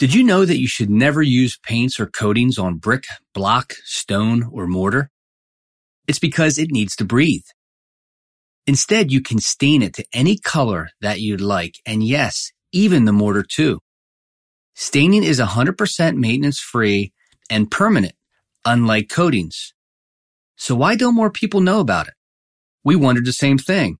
Did you know that you should never use paints or coatings on brick, block, stone, or mortar? It's because it needs to breathe. Instead, you can stain it to any color that you'd like. And yes, even the mortar too. Staining is 100% maintenance free and permanent, unlike coatings. So why don't more people know about it? We wondered the same thing.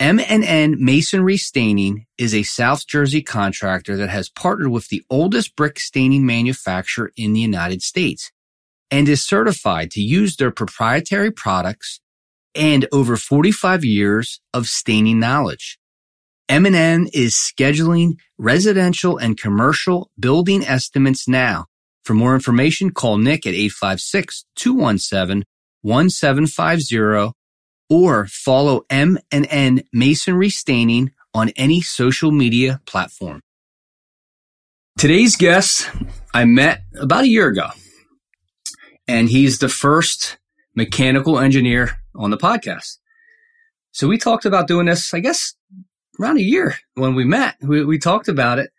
M&N Masonry Staining is a South Jersey contractor that has partnered with the oldest brick staining manufacturer in the United States and is certified to use their proprietary products and over 45 years of staining knowledge. M&N is scheduling residential and commercial building estimates now. For more information, call Nick at 856-217-1750 or follow M and N Masonry Staining on any social media platform. Today's guest I met about a year ago, and he's the first mechanical engineer on the podcast. So we talked about doing this, I guess, around a year when we met. We, we talked about it.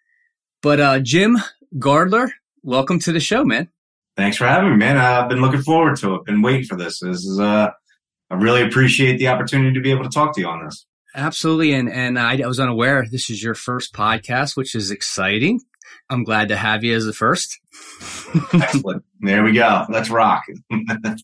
But uh, Jim Gardler, welcome to the show, man. Thanks for having me, man. I've been looking forward to it. Been waiting for this. This is uh, I really appreciate the opportunity to be able to talk to you on this. Absolutely. And, and I, I was unaware this is your first podcast, which is exciting. I'm glad to have you as the first. Excellent. There we go. Let's rock. I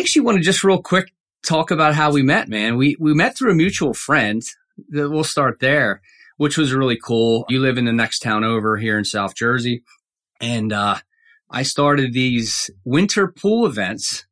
actually want to just real quick talk about how we met, man. We, we met through a mutual friend. We'll start there, which was really cool. You live in the next town over here in South Jersey. And, uh, I started these winter pool events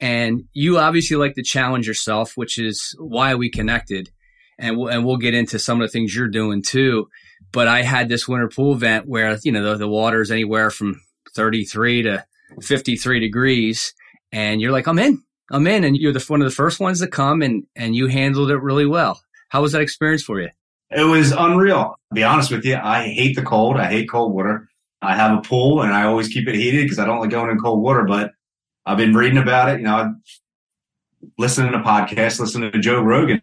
and you obviously like to challenge yourself, which is why we connected. And we'll, and we'll get into some of the things you're doing too. But I had this winter pool event where, you know, the, the water is anywhere from 33 to 53 degrees. And you're like, I'm in, I'm in. And you're the, one of the first ones to come and, and you handled it really well. How was that experience for you? It was unreal. To be honest with you, I hate the cold. I hate cold water. I have a pool and I always keep it heated because I don't like going in cold water, but I've been reading about it. You know, I listening to podcasts, listening to Joe Rogan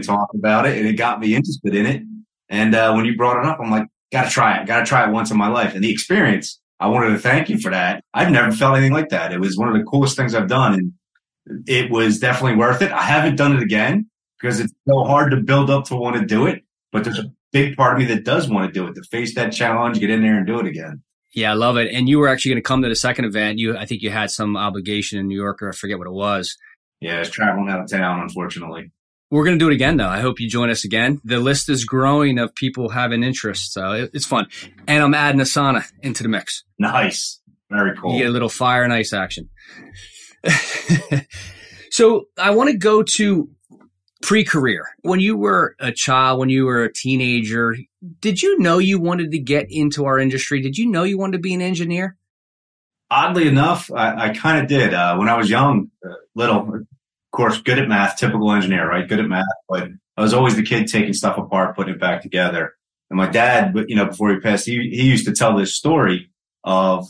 talk about it, and it got me interested in it. And uh, when you brought it up, I'm like, got to try it. Got to try it once in my life. And the experience, I wanted to thank you for that. I've never felt anything like that. It was one of the coolest things I've done, and it was definitely worth it. I haven't done it again because it's so hard to build up to want to do it. But there's a big part of me that does want to do it, to face that challenge, get in there and do it again. Yeah, I love it. And you were actually going to come to the second event. You, I think you had some obligation in New York, or I forget what it was. Yeah, I was traveling out of town, unfortunately. We're going to do it again, though. I hope you join us again. The list is growing of people having interest, so it's fun. And I'm adding a sauna into the mix. Nice, very cool. You get a little fire and ice action. so I want to go to pre-career when you were a child when you were a teenager did you know you wanted to get into our industry? Did you know you wanted to be an engineer? Oddly enough i, I kind of did uh, when i was young uh, little. Of course good at math typical engineer right? Good at math but i was always the kid taking stuff apart putting it back together. And my dad you know before he passed he, he used to tell this story of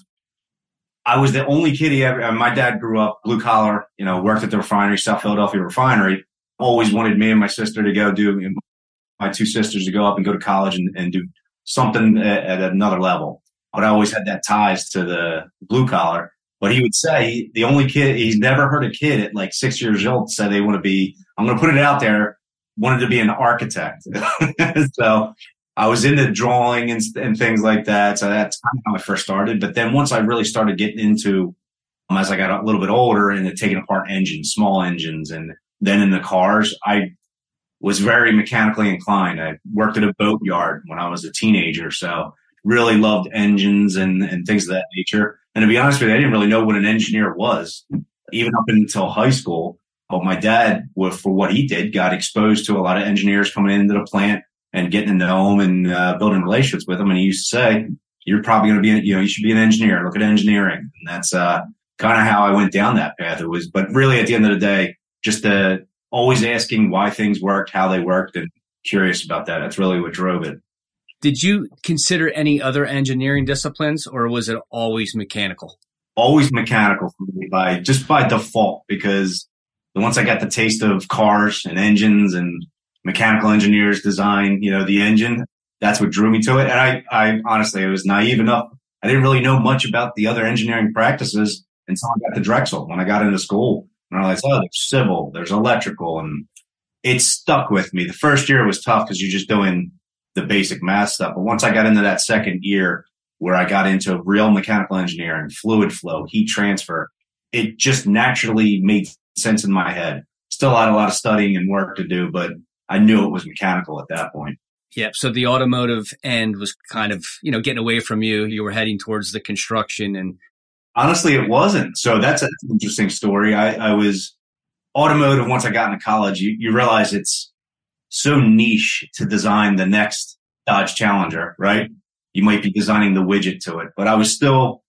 I was the only kid he ever, my dad grew up blue collar, you know, worked at the refinery, South Philadelphia refinery always wanted me and my sister to go do my two sisters to go up and go to college and, and do something at, at, another level. But I always had that ties to the blue collar. But he would say the only kid he's never heard a kid at like six years old say they want to be. I'm going to put it out there. Wanted to be an architect. so I was into drawing and, and things like that. So that's kind of how I first started. But then once I really started getting into, um, as I got a little bit older and taking apart engines, small engines, and then in the cars, I was very mechanically inclined. I worked at a boat yard when I was a teenager. So really loved engines and, and things of that nature. And to be honest with you, I didn't really know what an engineer was, even up until high school. But my dad, for what he did, got exposed to a lot of engineers coming into the plant and getting to know them and uh, building relationships with them. And he used to say, "You're probably going to be, you know, you should be an engineer. Look at engineering." And that's uh, kind of how I went down that path. It was, but really, at the end of the day, just uh, always asking why things worked, how they worked, and curious about that. That's really what drove it. Did you consider any other engineering disciplines, or was it always mechanical? Always mechanical for me by just by default because once I got the taste of cars and engines and mechanical engineers design, you know, the engine, that's what drew me to it. And I, I honestly, I was naive enough. I didn't really know much about the other engineering practices until I got to Drexel. When I got into school, and I realized, oh, there's civil, there's electrical, and it stuck with me. The first year was tough because you're just doing the basic math stuff. But once I got into that second year where I got into real mechanical engineering, fluid flow, heat transfer, it just naturally made sense in my head. Still had a lot of studying and work to do, but I knew it was mechanical at that point. Yep. So the automotive end was kind of, you know, getting away from you. You were heading towards the construction and honestly, it wasn't. So that's an interesting story. I, I was automotive once I got into college. You, you realize it's so niche to design the next Dodge Challenger, right? You might be designing the widget to it, but I was still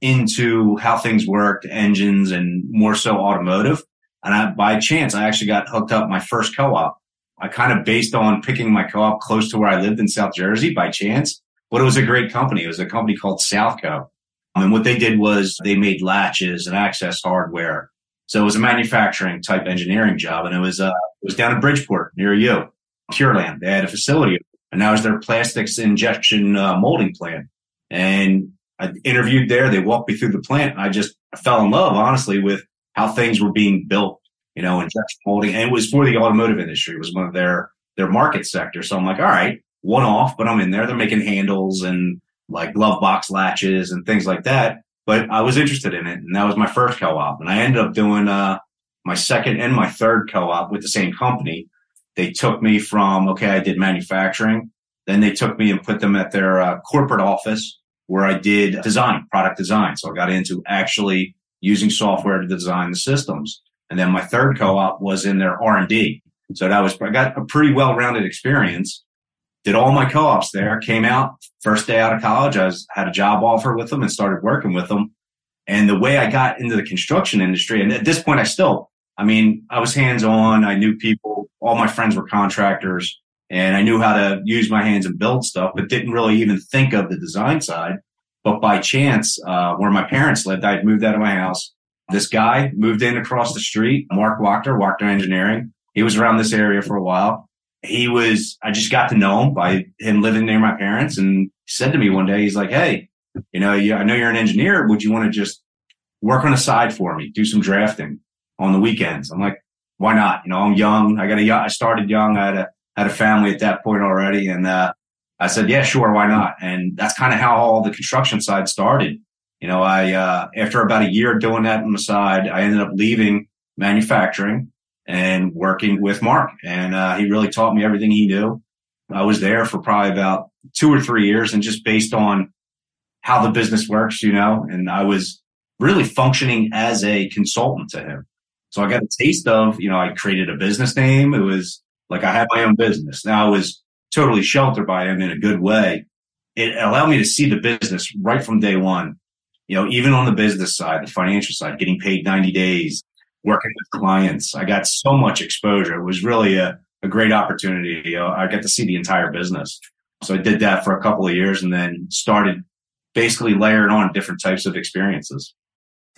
into how things worked, engines and more so automotive. And I, by chance, I actually got hooked up my first co-op. I kind of based on picking my co-op close to where I lived in South Jersey by chance, but it was a great company. It was a company called Southco. And what they did was they made latches and access hardware so it was a manufacturing type engineering job, and it was uh, it was down in Bridgeport near you, Pureland. They had a facility, and that was their plastics injection uh, molding plant. And I interviewed there. They walked me through the plant. I just fell in love, honestly, with how things were being built. You know, injection molding, and it was for the automotive industry. It was one of their their market sector. So I'm like, all right, one off, but I'm in there. They're making handles and like glove box latches and things like that but I was interested in it, and that was my first co-op. And I ended up doing uh, my second and my third co-op with the same company. They took me from okay, I did manufacturing, then they took me and put them at their uh, corporate office where I did design, product design. So I got into actually using software to design the systems. And then my third co-op was in their R and D. So that was I got a pretty well-rounded experience did all my co-ops there, came out first day out of college. I was, had a job offer with them and started working with them. And the way I got into the construction industry, and at this point, I still, I mean, I was hands on. I knew people, all my friends were contractors and I knew how to use my hands and build stuff, but didn't really even think of the design side. But by chance, uh, where my parents lived, I had moved out of my house. This guy moved in across the street, Mark Wachter, Wachter Engineering. He was around this area for a while he was, I just got to know him by him living near my parents and said to me one day, he's like, Hey, you know, I know you're an engineer. Would you want to just work on a side for me, do some drafting on the weekends? I'm like, why not? You know, I'm young. I got a, I started young. I had a, had a family at that point already. And, uh, I said, yeah, sure. Why not? And that's kind of how all the construction side started. You know, I, uh, after about a year doing that on the side, I ended up leaving manufacturing and working with Mark. And uh, he really taught me everything he knew. I was there for probably about two or three years and just based on how the business works, you know, and I was really functioning as a consultant to him. So I got a taste of, you know, I created a business name. It was like I had my own business. Now I was totally sheltered by him in a good way. It allowed me to see the business right from day one. You know, even on the business side, the financial side, getting paid 90 days, working with clients. I got so much exposure. It was really a, a great opportunity. I got to see the entire business. So I did that for a couple of years and then started basically layering on different types of experiences.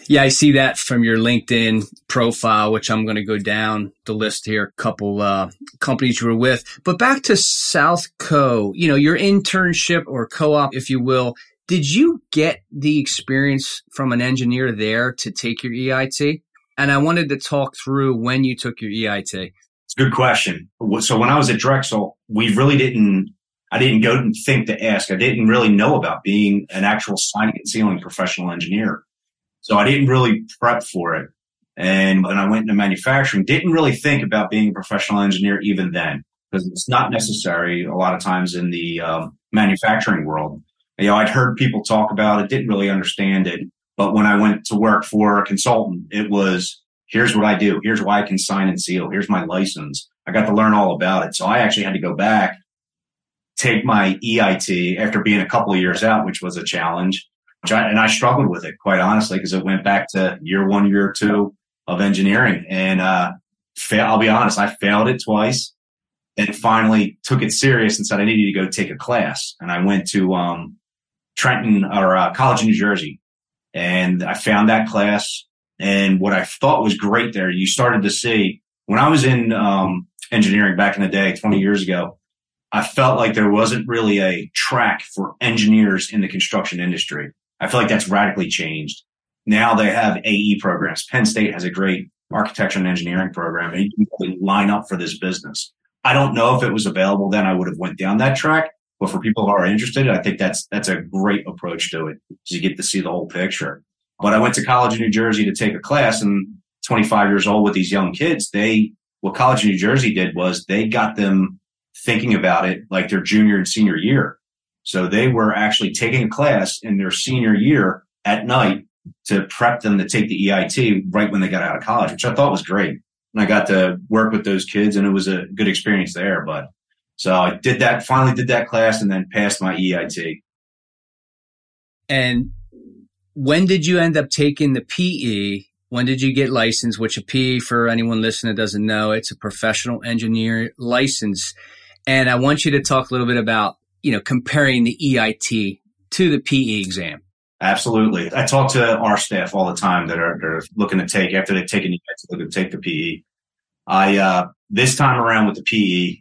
Yeah, I see that from your LinkedIn profile, which I'm going to go down the list here. A couple uh, companies you were with, but back to Southco. You know, your internship or co-op, if you will. Did you get the experience from an engineer there to take your EIT? And I wanted to talk through when you took your EIT. It's a good question. So when I was at Drexel, we really didn't, I didn't go and think to ask. I didn't really know about being an actual signing and sealing professional engineer. So I didn't really prep for it. And when I went into manufacturing, didn't really think about being a professional engineer even then because it's not necessary a lot of times in the um, manufacturing world. You know, I'd heard people talk about it, didn't really understand it. But when I went to work for a consultant, it was here's what I do. Here's why I can sign and seal. Here's my license. I got to learn all about it. So I actually had to go back, take my EIT after being a couple of years out, which was a challenge. And I struggled with it quite honestly because it went back to year one, year two of engineering. And, uh, fail, I'll be honest, I failed it twice and finally took it serious and said I needed to go take a class. And I went to, um, Trenton or uh, College of New Jersey and I found that class. And what I thought was great there, you started to see when I was in um, engineering back in the day, 20 years ago, I felt like there wasn't really a track for engineers in the construction industry. I feel like that's radically changed. Now they have AE programs. Penn State has a great architecture and engineering program and you can line up for this business. I don't know if it was available then. I would have went down that track, but for people who are interested, I think that's that's a great approach to it. So you get to see the whole picture. But I went to college in New Jersey to take a class and 25 years old with these young kids, they what college in New Jersey did was they got them thinking about it like their junior and senior year. So they were actually taking a class in their senior year at night to prep them to take the EIT right when they got out of college, which I thought was great. And I got to work with those kids and it was a good experience there. But so I did that, finally did that class and then passed my EIT. And when did you end up taking the PE? When did you get licensed? Which a PE, for anyone listening that doesn't know, it's a professional engineer license. And I want you to talk a little bit about, you know, comparing the EIT to the PE exam. Absolutely. I talk to our staff all the time that are, that are looking to take, after they've taken the EIT, looking to take the PE. I, uh, this time around with the PE,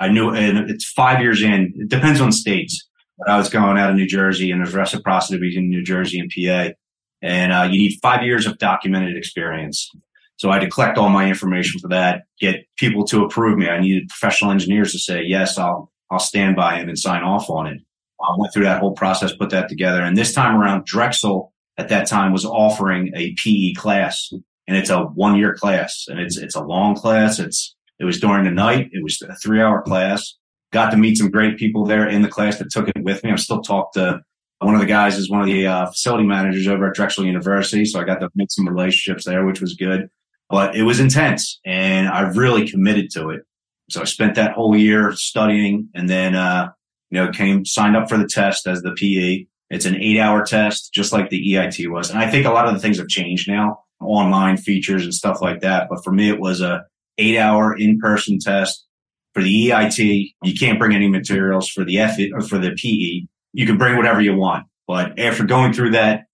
I knew, and it's five years in. It depends on states. But I was going out of New Jersey, and there's reciprocity between New Jersey and PA, and uh, you need five years of documented experience. So I had to collect all my information for that, get people to approve me. I needed professional engineers to say yes, I'll I'll stand by him and sign off on it. I went through that whole process, put that together, and this time around, Drexel at that time was offering a PE class, and it's a one year class, and it's it's a long class. It's it was during the night. It was a three hour class. Got to meet some great people there in the class that took it with me. I'm still talked to one of the guys is one of the uh, facility managers over at Drexel University. So I got to make some relationships there, which was good, but it was intense and I really committed to it. So I spent that whole year studying and then, uh, you know, came signed up for the test as the PE. It's an eight hour test, just like the EIT was. And I think a lot of the things have changed now, online features and stuff like that. But for me, it was a eight hour in person test for the EIT. You can't bring any materials for the F or for the PE. You can bring whatever you want. But after going through that,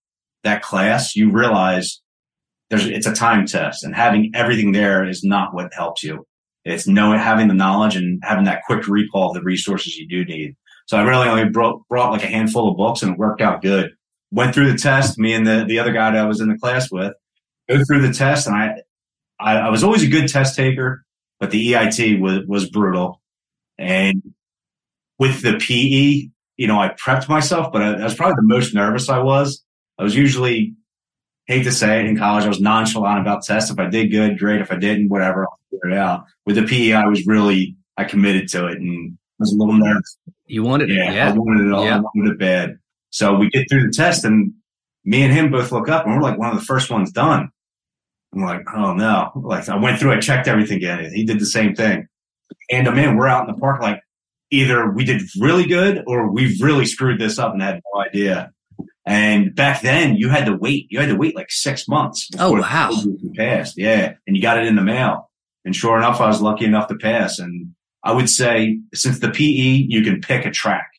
that class, you realize there's, it's a time test and having everything there is not what helps you. It's knowing, having the knowledge and having that quick recall of the resources you do need. So I really only brought, brought like a handful of books and it worked out good. Went through the test, me and the, the other guy that I was in the class with, go through the test and I, I, I was always a good test taker, but the EIT was, was brutal. And with the PE, you know, I prepped myself, but I, I was probably the most nervous I was. I was usually, hate to say it, in college, I was nonchalant about tests. If I did good, great. If I didn't, whatever, I'll figure it out. With the PE, I was really, I committed to it and I was a little nervous. You wanted it. Yeah, yeah. I wanted it all. Yeah. I wanted it bad. So we get through the test and me and him both look up and we're like one of the first ones done. I'm like, oh no. Like I went through, I checked everything again. He did the same thing. And I'm in, we're out in the park like either we did really good or we've really screwed this up and had no idea. And back then you had to wait. You had to wait like six months. Oh, wow. Passed. Yeah. And you got it in the mail. And sure enough, I was lucky enough to pass. And I would say since the PE, you can pick a track.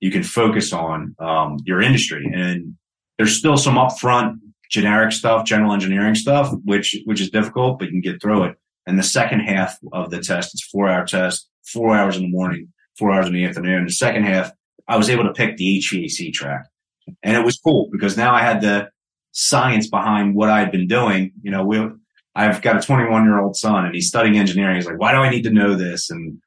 You can focus on, um, your industry and there's still some upfront generic stuff, general engineering stuff, which, which is difficult, but you can get through it. And the second half of the test, it's four hour test, four hours in the morning, four hours in the afternoon. The second half, I was able to pick the HVAC track and it was cool because now I had the science behind what I'd been doing. You know, we, I've got a 21 year old son and he's studying engineering. He's like, why do I need to know this? And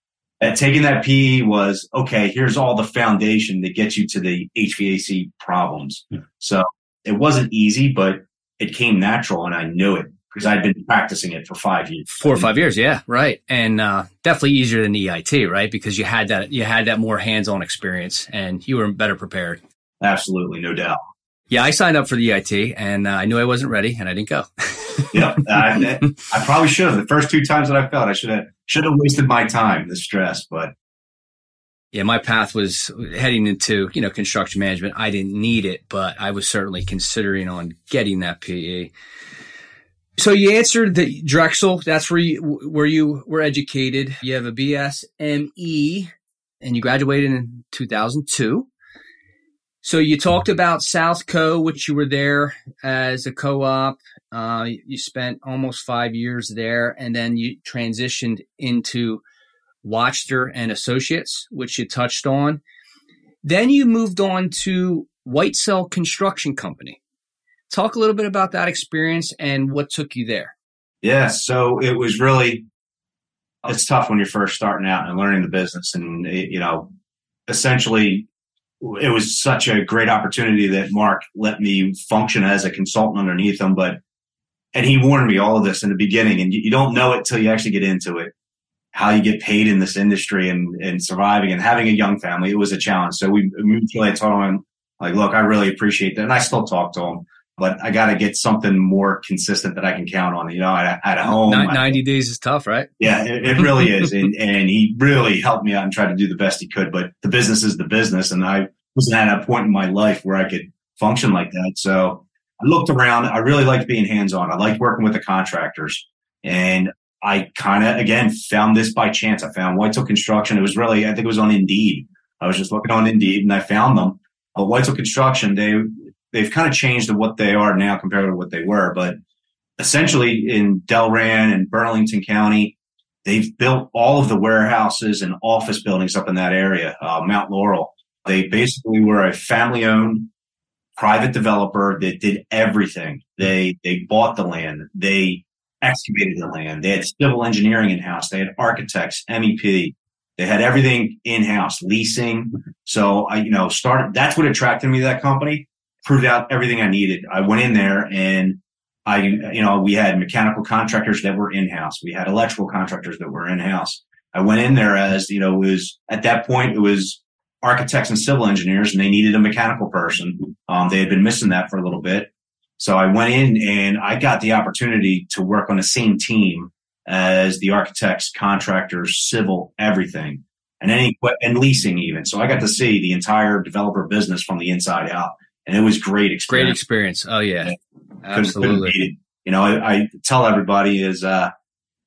taking that PE was okay. Here's all the foundation that gets you to the HVAC problems. Yeah. So it wasn't easy, but it came natural, and I knew it because I'd been practicing it for five years. Four or five years, yeah, right, and uh, definitely easier than the EIT, right? Because you had that you had that more hands-on experience, and you were better prepared. Absolutely, no doubt. Yeah, I signed up for the EIT, and uh, I knew I wasn't ready, and I didn't go. yeah, I, I, probably should have. The first two times that I felt, I should have should have wasted my time, the stress, but. Yeah, my path was heading into you know construction management. I didn't need it, but I was certainly considering on getting that PE. So you answered the Drexel. That's where you where you were educated. You have a BSME, and you graduated in 2002. So you talked about Southco, which you were there as a co-op. Uh, you spent almost five years there, and then you transitioned into Wachter and Associates, which you touched on. Then you moved on to Whitesell Construction Company. Talk a little bit about that experience and what took you there. Yeah, so it was really it's tough when you're first starting out and learning the business, and you know, essentially, it was such a great opportunity that Mark let me function as a consultant underneath him. But and he warned me all of this in the beginning, and you, you don't know it till you actually get into it. How you get paid in this industry and, and surviving and having a young family, it was a challenge. So we mutually told him, like, look, I really appreciate that. And I still talk to him but I got to get something more consistent that I can count on. You know, at, at home, 90 I, days is tough, right? Yeah, it, it really is. And, and he really helped me out and tried to do the best he could. But the business is the business. And I wasn't at a point in my life where I could function like that. So I looked around. I really liked being hands on. I liked working with the contractors. And I kind of, again, found this by chance. I found Whitesell Construction. It was really, I think it was on Indeed. I was just looking on Indeed and I found them. But Construction, they they've kind of changed to what they are now compared to what they were. But essentially in Delran and Burlington County, they've built all of the warehouses and office buildings up in that area, uh, Mount Laurel. They basically were a family owned private developer that did everything. They, they bought the land. They excavated the land. They had civil engineering in house. They had architects, MEP. They had everything in house, leasing. So I, you know, started, that's what attracted me to that company proved out everything I needed. I went in there and I, you know, we had mechanical contractors that were in house. We had electrical contractors that were in house. I went in there as, you know, was at that point, it was architects and civil engineers and they needed a mechanical person. Um, they had been missing that for a little bit. So I went in and I got the opportunity to work on the same team as the architects, contractors, civil, everything and any, and leasing even. So I got to see the entire developer business from the inside out and it was great experience. Great experience. Oh yeah, absolutely. Couldn't, you know, I, I, tell everybody is, uh,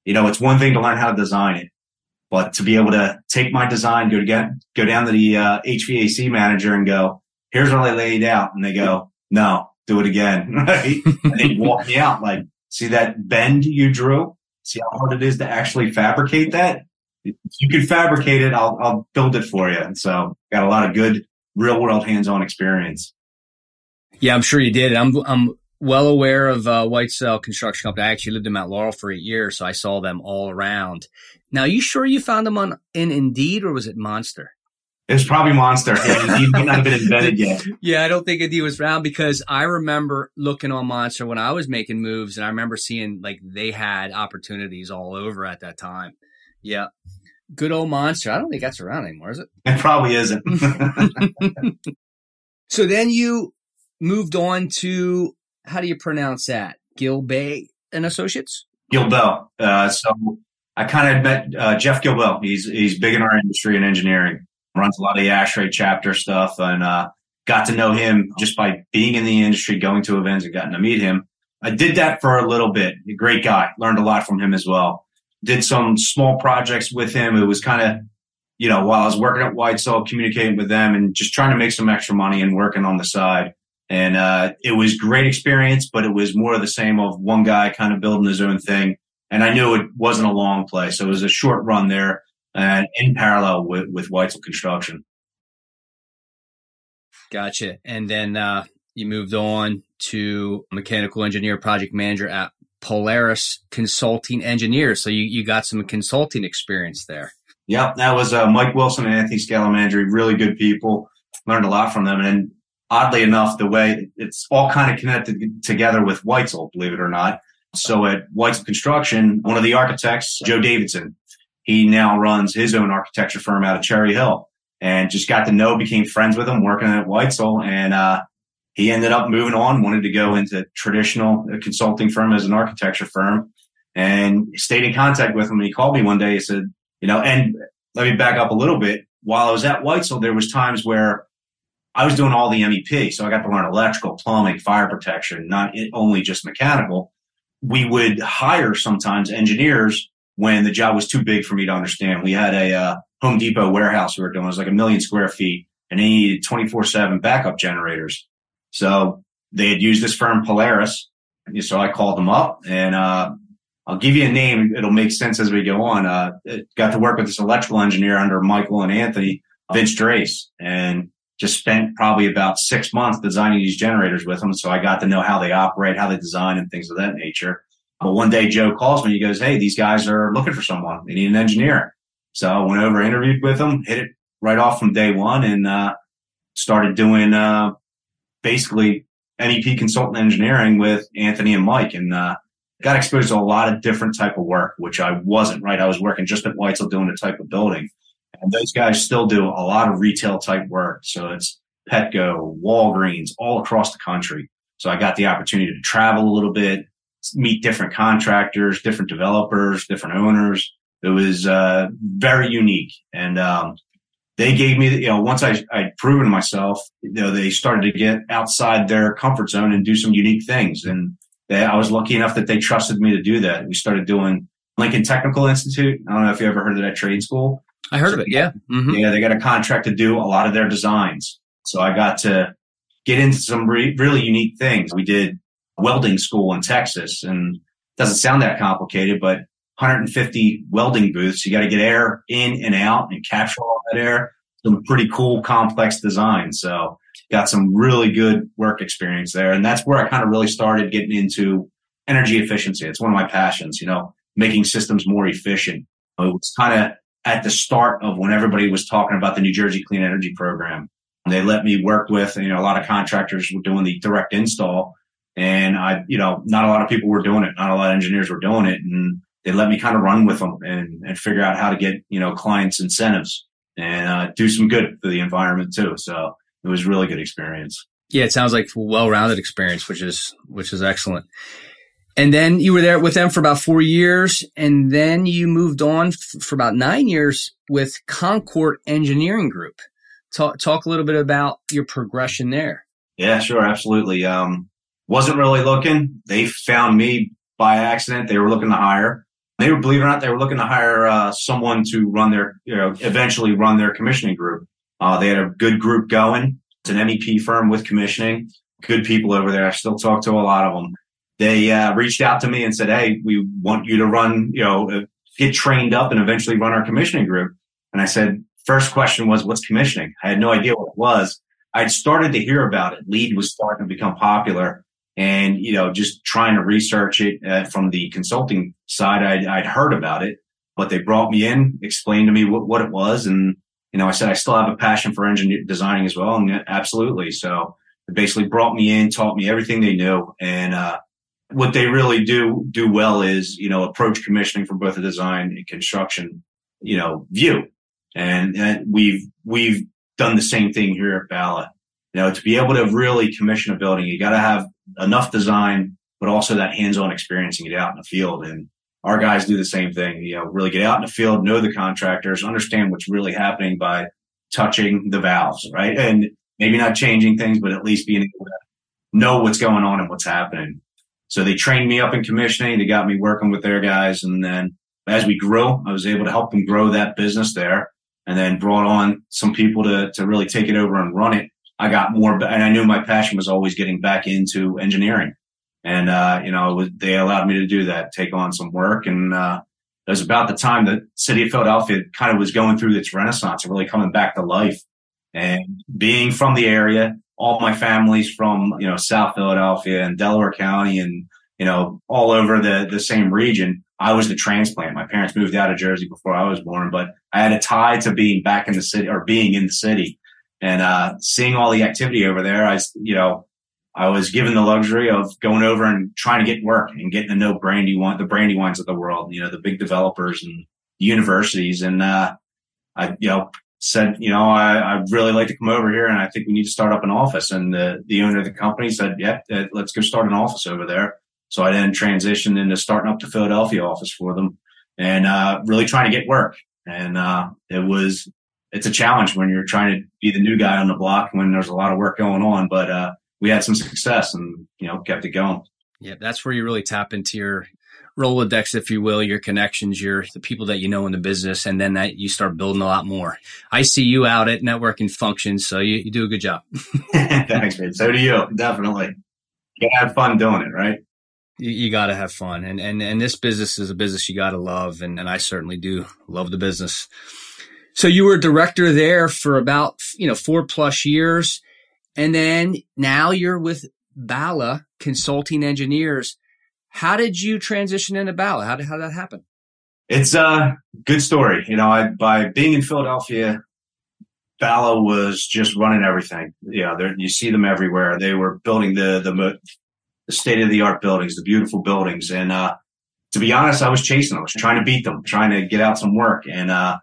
you know, it's one thing to learn how to design it, but to be able to take my design, go to get, go down to the uh, HVAC manager and go, here's what I laid out, and they go, no, do it again, right? and they walk me out like, see that bend you drew? See how hard it is to actually fabricate that? If you can fabricate it, I'll, I'll build it for you. And so got a lot of good real world hands-on experience. Yeah, I'm sure you did. I'm I'm well aware of uh, Whitesell Construction Company. I actually lived in Mount Laurel for eight years, so I saw them all around. Now, you sure you found them on in Indeed or was it Monster? It was probably Monster. Indeed might not have been invented yet. yeah, I don't think Indeed was around because I remember looking on Monster when I was making moves, and I remember seeing like they had opportunities all over at that time. Yeah, good old Monster. I don't think that's around anymore, is it? It probably isn't. so then you moved on to how do you pronounce that? Gilbey and Associates. Gilbell. Uh, so I kind of met uh, Jeff Gilbell. He's he's big in our industry and engineering. Runs a lot of the ASHRAE chapter stuff, and uh, got to know him just by being in the industry, going to events, and gotten to meet him. I did that for a little bit. A great guy. Learned a lot from him as well. Did some small projects with him. It was kind of, you know, while I was working at Whitesell, communicating with them and just trying to make some extra money and working on the side. And uh, it was great experience, but it was more of the same of one guy kind of building his own thing. And I knew it wasn't a long play, so it was a short run there, and in parallel with with Whitesell Construction. Gotcha. And then uh, you moved on to mechanical engineer, project manager at Polaris Consulting Engineers. So you, you got some consulting experience there. Yep, that was uh, Mike Wilson and Anthony Scalamandri, really good people. Learned a lot from them. And oddly enough, the way it's all kind of connected together with Whitesell, believe it or not. So at Whitesell Construction, one of the architects, Joe Davidson, he now runs his own architecture firm out of Cherry Hill and just got to know, became friends with him working at Whitesell. And, uh, he ended up moving on, wanted to go into traditional consulting firm as an architecture firm and stayed in contact with him. And he called me one day. He said, you know, and let me back up a little bit. While I was at Whitesell, there was times where I was doing all the MEP. So I got to learn electrical, plumbing, fire protection, not only just mechanical. We would hire sometimes engineers when the job was too big for me to understand. We had a uh, Home Depot warehouse we were doing. It was like a million square feet and they needed 24 seven backup generators. So they had used this firm Polaris. So I called them up and, uh, I'll give you a name. It'll make sense as we go on. Uh, got to work with this electrical engineer under Michael and Anthony, Vince Drace, and just spent probably about six months designing these generators with them. So I got to know how they operate, how they design and things of that nature. But one day Joe calls me. He goes, Hey, these guys are looking for someone. They need an engineer. So I went over, interviewed with them, hit it right off from day one and, uh, started doing, uh, basically MEP consultant engineering with Anthony and Mike and, uh, got exposed to a lot of different type of work, which I wasn't, right? I was working just at Whitesell doing a type of building. And those guys still do a lot of retail type work. So it's Petco, Walgreens, all across the country. So I got the opportunity to travel a little bit, meet different contractors, different developers, different owners. It was uh, very unique. And um, they gave me, you know, once I, I'd proven myself, you know, they started to get outside their comfort zone and do some unique things. And they, I was lucky enough that they trusted me to do that. We started doing Lincoln Technical Institute. I don't know if you ever heard of that trade school. I heard of it. Yeah. Mm-hmm. Yeah. They got a contract to do a lot of their designs. So I got to get into some re- really unique things. We did welding school in Texas and doesn't sound that complicated, but 150 welding booths. You got to get air in and out and capture all that air. Some pretty cool, complex design. So got some really good work experience there. And that's where I kind of really started getting into energy efficiency. It's one of my passions, you know, making systems more efficient. It was kind of at the start of when everybody was talking about the New Jersey Clean Energy Program. They let me work with, you know, a lot of contractors were doing the direct install and I, you know, not a lot of people were doing it. Not a lot of engineers were doing it. And they let me kind of run with them and, and figure out how to get, you know, clients incentives and uh, do some good for the environment too. So it was really good experience. Yeah, it sounds like well-rounded experience, which is which is excellent. And then you were there with them for about four years, and then you moved on f- for about nine years with Concord Engineering Group. Talk talk a little bit about your progression there. Yeah, sure, absolutely. Um, wasn't really looking. They found me by accident. They were looking to hire. They were, believe it or not, they were looking to hire uh, someone to run their, you know, eventually run their commissioning group. Uh, they had a good group going. It's an MEP firm with commissioning. Good people over there. I still talk to a lot of them. They uh, reached out to me and said, "Hey, we want you to run, you know, uh, get trained up and eventually run our commissioning group." And I said, first question was, "What's commissioning?" I had no idea what it was. I'd started to hear about it. LEED was starting to become popular, and you know, just trying to research it uh, from the consulting side, I'd, I'd, heard about it. But they brought me in, explained to me what, what it was, and you know, I said I still have a passion for engineer designing as well, and absolutely. So they basically brought me in, taught me everything they knew, and uh, what they really do do well is you know approach commissioning from both a design and construction you know view, and, and we've we've done the same thing here at Bala. You know, to be able to really commission a building, you got to have enough design, but also that hands-on experience and get out in the field. And our guys do the same thing. You know, really get out in the field, know the contractors, understand what's really happening by touching the valves, right? And maybe not changing things, but at least being able to know what's going on and what's happening. So they trained me up in commissioning. They got me working with their guys. And then as we grew, I was able to help them grow that business there and then brought on some people to, to really take it over and run it. I got more, and I knew my passion was always getting back into engineering. And, uh, you know, was, they allowed me to do that, take on some work. And, uh, it was about the time the city of Philadelphia kind of was going through its renaissance, and really coming back to life. And being from the area, all my family's from, you know, South Philadelphia and Delaware County and, you know, all over the, the same region. I was the transplant. My parents moved out of Jersey before I was born, but I had a tie to being back in the city or being in the city and, uh, seeing all the activity over there. I, you know, I was given the luxury of going over and trying to get work and getting to know Brandywine, the brandy Brandywines of the world, you know, the big developers and universities. And, uh, I, you know, said, you know, I, I'd really like to come over here and I think we need to start up an office. And the, the owner of the company said, yep, yeah, let's go start an office over there. So I then transitioned into starting up the Philadelphia office for them and, uh, really trying to get work. And, uh, it was, it's a challenge when you're trying to be the new guy on the block when there's a lot of work going on, but, uh, we had some success and, you know, kept it going. Yeah. That's where you really tap into your, Rolodex, if you will, your connections, your the people that you know in the business, and then that you start building a lot more. I see you out at networking functions, so you, you do a good job. Thanks, man. So do you, definitely. You have fun doing it, right? You, you got to have fun, and and and this business is a business you got to love, and and I certainly do love the business. So you were director there for about you know four plus years, and then now you're with Bala Consulting Engineers how did you transition into Bala? How did, how did that happen? It's a good story. You know, I, by being in Philadelphia, Bala was just running everything. Know, you see them everywhere. They were building the, the, the state of the art buildings, the beautiful buildings. And, uh, to be honest, I was chasing them. I was trying to beat them, trying to get out some work. And, uh,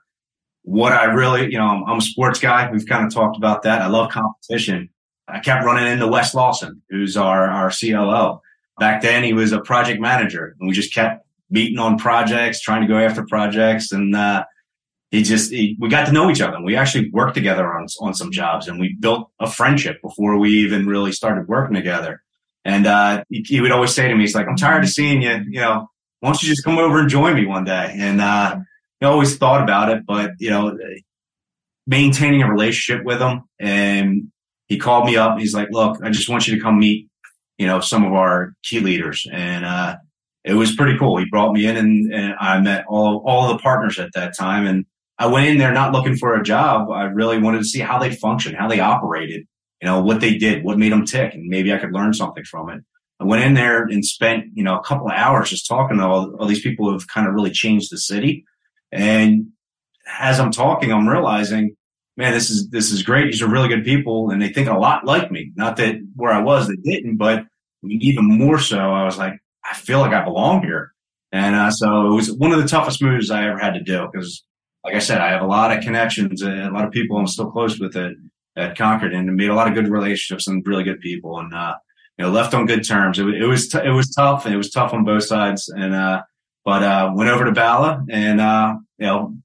what I really, you know, I'm, a sports guy. We've kind of talked about that. I love competition. I kept running into Wes Lawson, who's our, our CLO. Back then, he was a project manager, and we just kept meeting on projects, trying to go after projects, and uh, he just he, we got to know each other. And we actually worked together on on some jobs, and we built a friendship before we even really started working together. And uh, he, he, would always say to me, "He's like, I'm tired of seeing you. You know, why don't you just come over and join me one day?" And uh, I always thought about it, but you know, maintaining a relationship with him, and he called me up. he's like, "Look, I just want you to come meet you know, some of our key leaders. And, uh, it was pretty cool. He brought me in and, and I met all, all the partners at that time. And I went in there not looking for a job. I really wanted to see how they function, how they operated, you know, what they did, what made them tick, and maybe I could learn something from it. I went in there and spent, you know, a couple of hours just talking to all, all these people who have kind of really changed the city. And as I'm talking, I'm realizing, man, this is, this is great. These are really good people and they think a lot like me. Not that where I was, they didn't, but even more so, I was like, I feel like I belong here. And uh, so it was one of the toughest moves I ever had to do because, like I said, I have a lot of connections and a lot of people I'm still close with at, at Concord and made a lot of good relationships and really good people and, uh, you know, left on good terms. It, it was, t- it was tough and it was tough on both sides. And, uh, but, uh, went over to Bala and, uh, you know,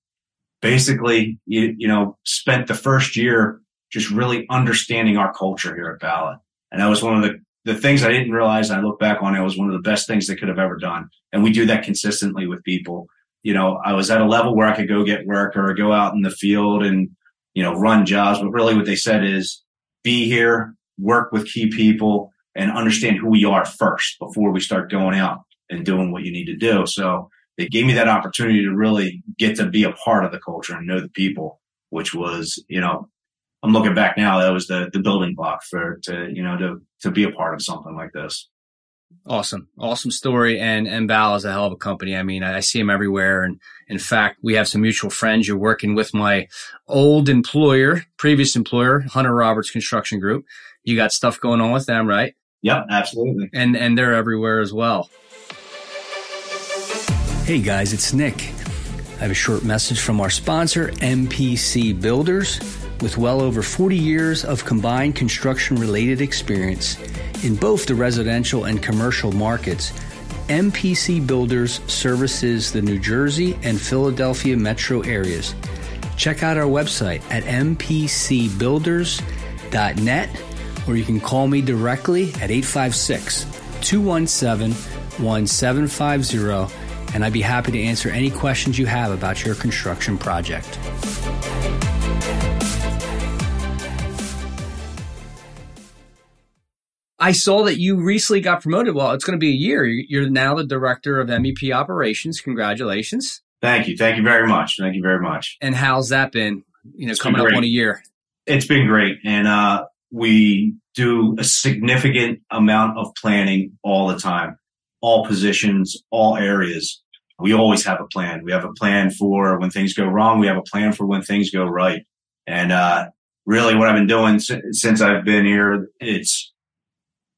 basically, you, you know, spent the first year just really understanding our culture here at Bala. And that was one of the the things I didn't realize I look back on it was one of the best things they could have ever done. And we do that consistently with people. You know, I was at a level where I could go get work or go out in the field and, you know, run jobs. But really what they said is be here, work with key people and understand who we are first before we start going out and doing what you need to do. So they gave me that opportunity to really get to be a part of the culture and know the people, which was, you know, I'm looking back now, that was the the building block for to you know to to be a part of something like this. Awesome, awesome story. And and Bala is a hell of a company. I mean, I, I see him everywhere. And in fact, we have some mutual friends. You're working with my old employer, previous employer, Hunter Roberts Construction Group. You got stuff going on with them, right? Yep, absolutely. And and they're everywhere as well. Hey guys, it's Nick. I have a short message from our sponsor, MPC Builders with well over 40 years of combined construction related experience in both the residential and commercial markets. MPC Builders services the New Jersey and Philadelphia metro areas. Check out our website at mpcbuilders.net or you can call me directly at 856 217 1750 and I'd be happy to answer any questions you have about your construction project. I saw that you recently got promoted. Well, it's going to be a year. You're now the director of MEP operations. Congratulations. Thank you. Thank you very much. Thank you very much. And how's that been? You know, it's coming up on a year. It's been great. And, uh, we do a significant amount of planning all the time, all positions, all areas. We always have a plan. We have a plan for when things go wrong. We have a plan for when things go right. And, uh, really what I've been doing since I've been here, it's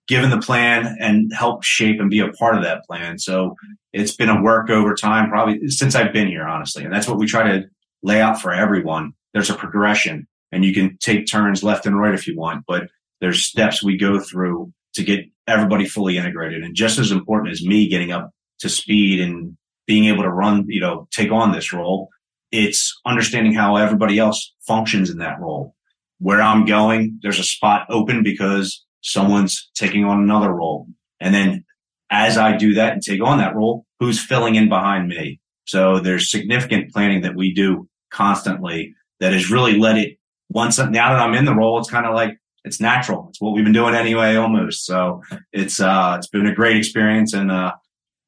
given the plan and help shape and be a part of that plan. So it's been a work over time, probably since I've been here, honestly. And that's what we try to lay out for everyone. There's a progression and you can take turns left and right if you want, but there's steps we go through to get everybody fully integrated. And just as important as me getting up to speed and being able to run, you know, take on this role, it's understanding how everybody else functions in that role. Where I'm going, there's a spot open because someone's taking on another role. And then as I do that and take on that role, who's filling in behind me? So there's significant planning that we do constantly that has really let it once now that I'm in the role, it's kind of like it's natural. It's what we've been doing anyway, almost. So it's uh, it's been a great experience, and uh,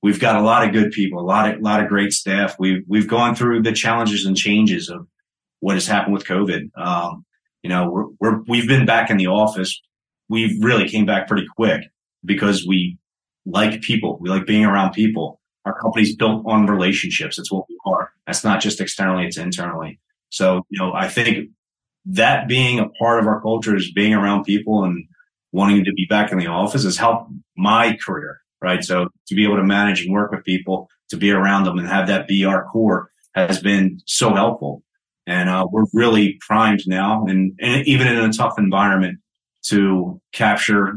we've got a lot of good people, a lot of a lot of great staff. We've we've gone through the challenges and changes of what has happened with COVID. Um, you know, we're, we're we've been back in the office. We really came back pretty quick because we like people. We like being around people. Our company's built on relationships. That's what we are. That's not just externally; it's internally. So, you know, I think that being a part of our culture is being around people and wanting to be back in the office has helped my career, right? So to be able to manage and work with people, to be around them and have that be our core has been so helpful. And uh, we're really primed now, and, and even in a tough environment, to capture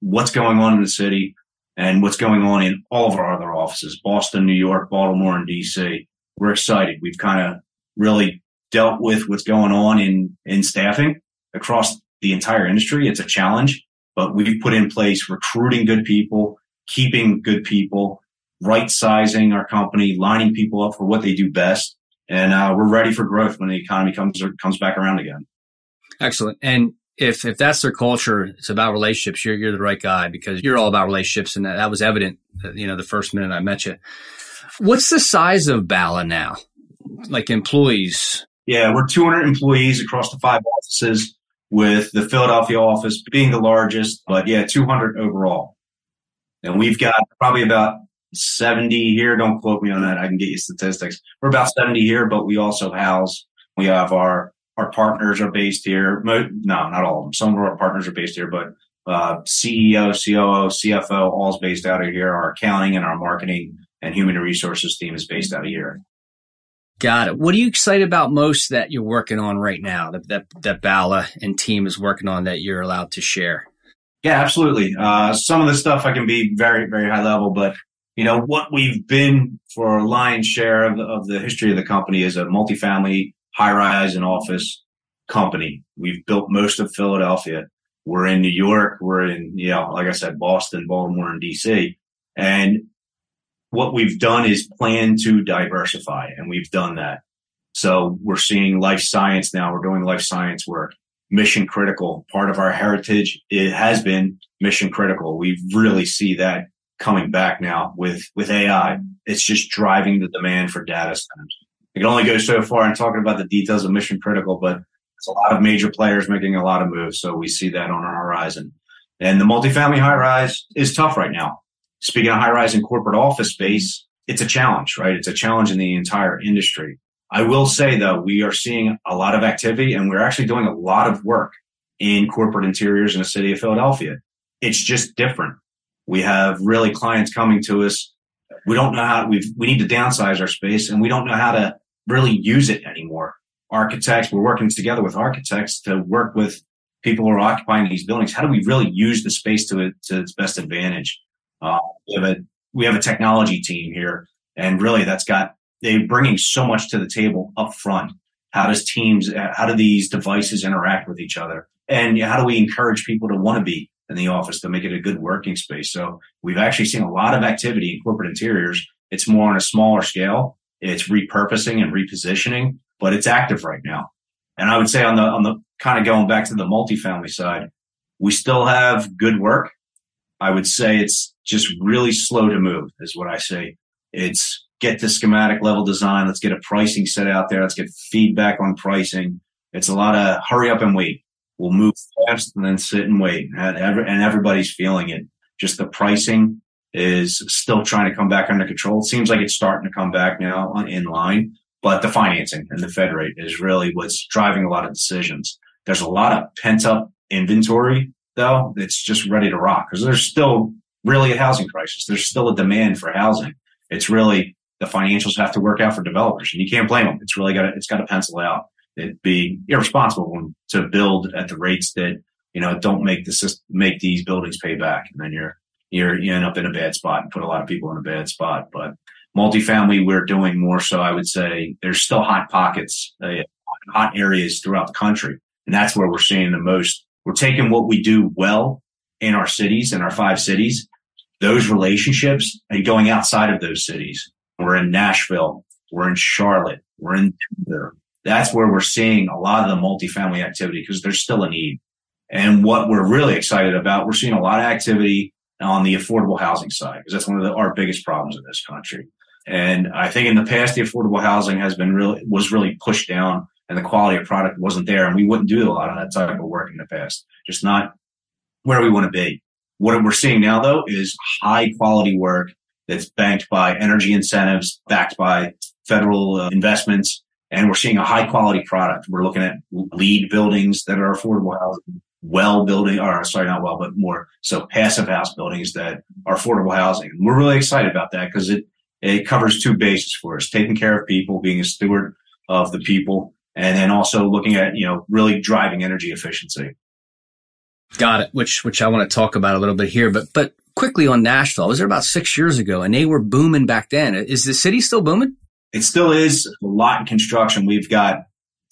what's going on in the city and what's going on in all of our other offices, Boston, New York, Baltimore, and DC. We're excited. We've kind of really dealt with what's going on in, in staffing across the entire industry. It's a challenge, but we've put in place recruiting good people, keeping good people, right sizing our company, lining people up for what they do best. And uh, we're ready for growth when the economy comes comes back around again. Excellent. And if if that's their culture, it's about relationships. You're you're the right guy because you're all about relationships, and that, that was evident. You know, the first minute I met you. What's the size of Bala now? Like employees? Yeah, we're 200 employees across the five offices, with the Philadelphia office being the largest, but yeah, 200 overall. And we've got probably about 70 here. Don't quote me on that. I can get you statistics. We're about 70 here, but we also house, we have our, our partners are based here. No, not all of them. Some of our partners are based here, but uh, CEO, COO, CFO, all's based out of here. Our accounting and our marketing and human resources team is based out of here. Got it. What are you excited about most that you're working on right now that that, that Bala and team is working on that you're allowed to share? Yeah, absolutely. Uh, some of the stuff I can be very, very high level, but you know what we've been for a lion's share of the, of the history of the company is a multifamily, high rise, and office company. We've built most of Philadelphia. We're in New York. We're in, you know, like I said, Boston, Baltimore, and DC. And what we've done is plan to diversify and we've done that. So we're seeing life science now. We're doing life science work, mission critical. Part of our heritage, it has been mission critical. We really see that coming back now with, with AI. It's just driving the demand for data centers. It can only go so far in talking about the details of mission critical, but it's a lot of major players making a lot of moves. So we see that on our horizon. And the multifamily high rise is tough right now speaking of high rise and corporate office space, it's a challenge, right? It's a challenge in the entire industry. I will say though, we are seeing a lot of activity and we're actually doing a lot of work in corporate interiors in the city of Philadelphia. It's just different. We have really clients coming to us. We don't know how we we need to downsize our space and we don't know how to really use it anymore. Architects, we're working together with architects to work with people who are occupying these buildings. How do we really use the space to, to its best advantage? Uh, we have a we have a technology team here, and really that's got they're bringing so much to the table up front. How does teams, uh, how do these devices interact with each other, and how do we encourage people to want to be in the office to make it a good working space? So we've actually seen a lot of activity in corporate interiors. It's more on a smaller scale. It's repurposing and repositioning, but it's active right now. And I would say on the on the kind of going back to the multifamily side, we still have good work. I would say it's just really slow to move is what I say. It's get the schematic level design. Let's get a pricing set out there. Let's get feedback on pricing. It's a lot of hurry up and wait. We'll move fast and then sit and wait. And everybody's feeling it. Just the pricing is still trying to come back under control. It seems like it's starting to come back now on in line, but the financing and the Fed rate is really what's driving a lot of decisions. There's a lot of pent up inventory though. It's just ready to rock because there's still really a housing crisis. There's still a demand for housing. It's really the financials have to work out for developers and you can't blame them. It's really got to, it's got to pencil out. It'd be irresponsible to build at the rates that, you know, don't make the system, make these buildings pay back. And then you're, you're, you end up in a bad spot and put a lot of people in a bad spot. But multifamily, we're doing more so. I would say there's still hot pockets, uh, hot areas throughout the country. And that's where we're seeing the most. We're taking what we do well in our cities, in our five cities, those relationships and going outside of those cities. We're in Nashville. We're in Charlotte. We're in Denver. That's where we're seeing a lot of the multifamily activity because there's still a need. And what we're really excited about, we're seeing a lot of activity on the affordable housing side because that's one of the, our biggest problems in this country. And I think in the past, the affordable housing has been really, was really pushed down and the quality of product wasn't there. And we wouldn't do a lot of that type of work in the past, just not where we want to be. What we're seeing now though is high quality work that's banked by energy incentives, backed by federal uh, investments. And we're seeing a high quality product. We're looking at LEED buildings that are affordable housing, well building, or sorry, not well, but more so passive house buildings that are affordable housing. We're really excited about that because it, it covers two bases for us, taking care of people, being a steward of the people, and then also looking at, you know, really driving energy efficiency. Got it. Which, which I want to talk about a little bit here, but, but quickly on Nashville. I was there about six years ago and they were booming back then. Is the city still booming? It still is a lot in construction. We've got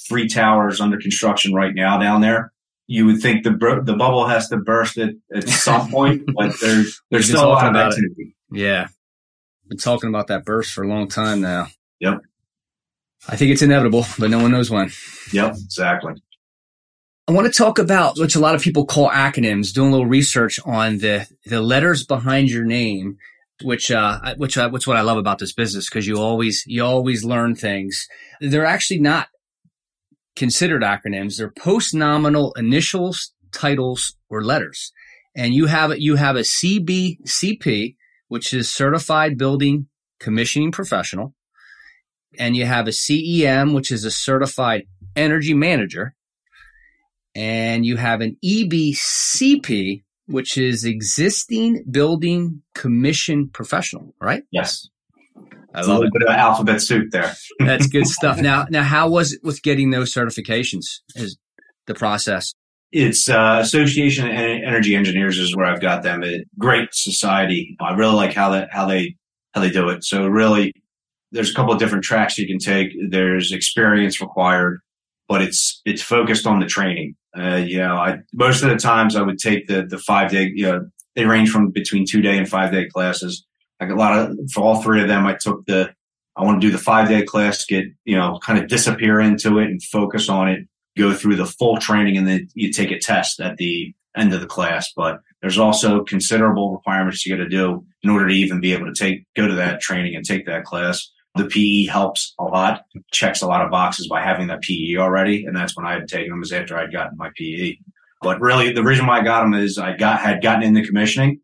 three towers under construction right now down there. You would think the the bubble has to burst at, at some point, but there's there's still a lot of activity. It. Yeah, been talking about that burst for a long time now. Yep. I think it's inevitable, but no one knows when. Yep, exactly. I want to talk about which a lot of people call acronyms. Doing a little research on the the letters behind your name, which uh, which uh, which what I love about this business because you always you always learn things. They're actually not considered acronyms. They're post nominal initials, titles, or letters. And you have you have a CBCP, which is Certified Building Commissioning Professional, and you have a CEM, which is a Certified Energy Manager and you have an EBCP, which is existing building commission professional, right? Yes. I love a little it. bit of alphabet soup there. That's good stuff. Now, now, how was it with getting those certifications? Is the process? It's uh, Association of Energy Engineers is where I've got them. A great society. I really like how that how they how they do it. So really, there's a couple of different tracks you can take. There's experience required, but it's it's focused on the training. Uh, you know, I most of the times I would take the the five day. You know, they range from between two day and five day classes. Like a lot of for all three of them, I took the. I want to do the five day class, get you know, kind of disappear into it and focus on it. Go through the full training, and then you take a test at the end of the class. But there's also considerable requirements you got to do in order to even be able to take go to that training and take that class. The PE helps a lot, checks a lot of boxes by having that PE already. And that's when I had taken them is after I'd gotten my PE. But really the reason why I got them is I got, had gotten into commissioning.